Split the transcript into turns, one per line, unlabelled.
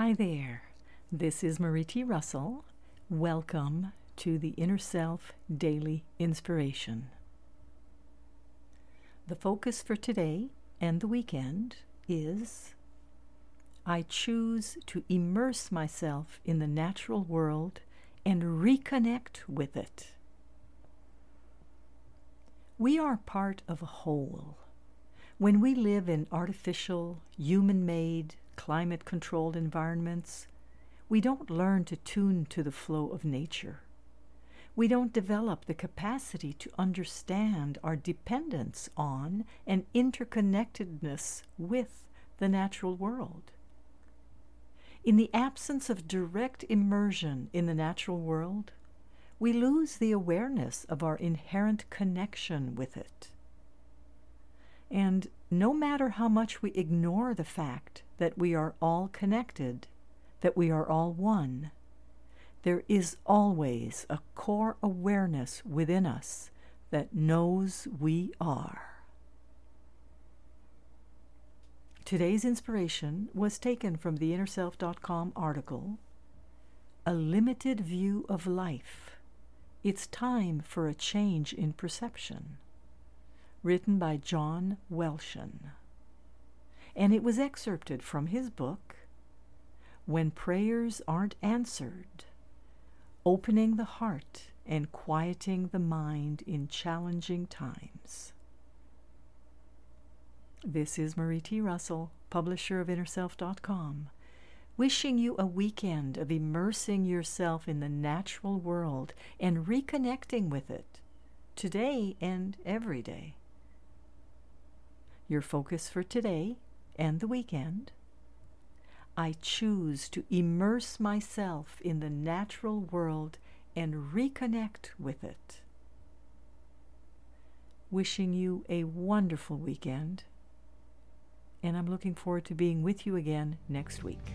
Hi there. This is Marie T. Russell. Welcome to the Inner Self Daily Inspiration. The focus for today and the weekend is I choose to immerse myself in the natural world and reconnect with it. We are part of a whole. When we live in artificial, human made, climate controlled environments, we don't learn to tune to the flow of nature. We don't develop the capacity to understand our dependence on and interconnectedness with the natural world. In the absence of direct immersion in the natural world, we lose the awareness of our inherent connection with it. And no matter how much we ignore the fact that we are all connected, that we are all one, there is always a core awareness within us that knows we are. Today's inspiration was taken from the InnerSelf.com article A Limited View of Life. It's time for a change in perception written by John Welshons. And it was excerpted from his book, When Prayers Aren't Answered Opening the Heart and Quieting the Mind in Challenging Times. This is Marie T. Russell, publisher of InnerSelf.com, wishing you a weekend of immersing yourself in the natural world and reconnecting with it today and every day your focus for today and the weekend. I choose to immerse myself in the natural world and reconnect with it. Wishing you a wonderful weekend, and I'm looking forward to being with you again next week.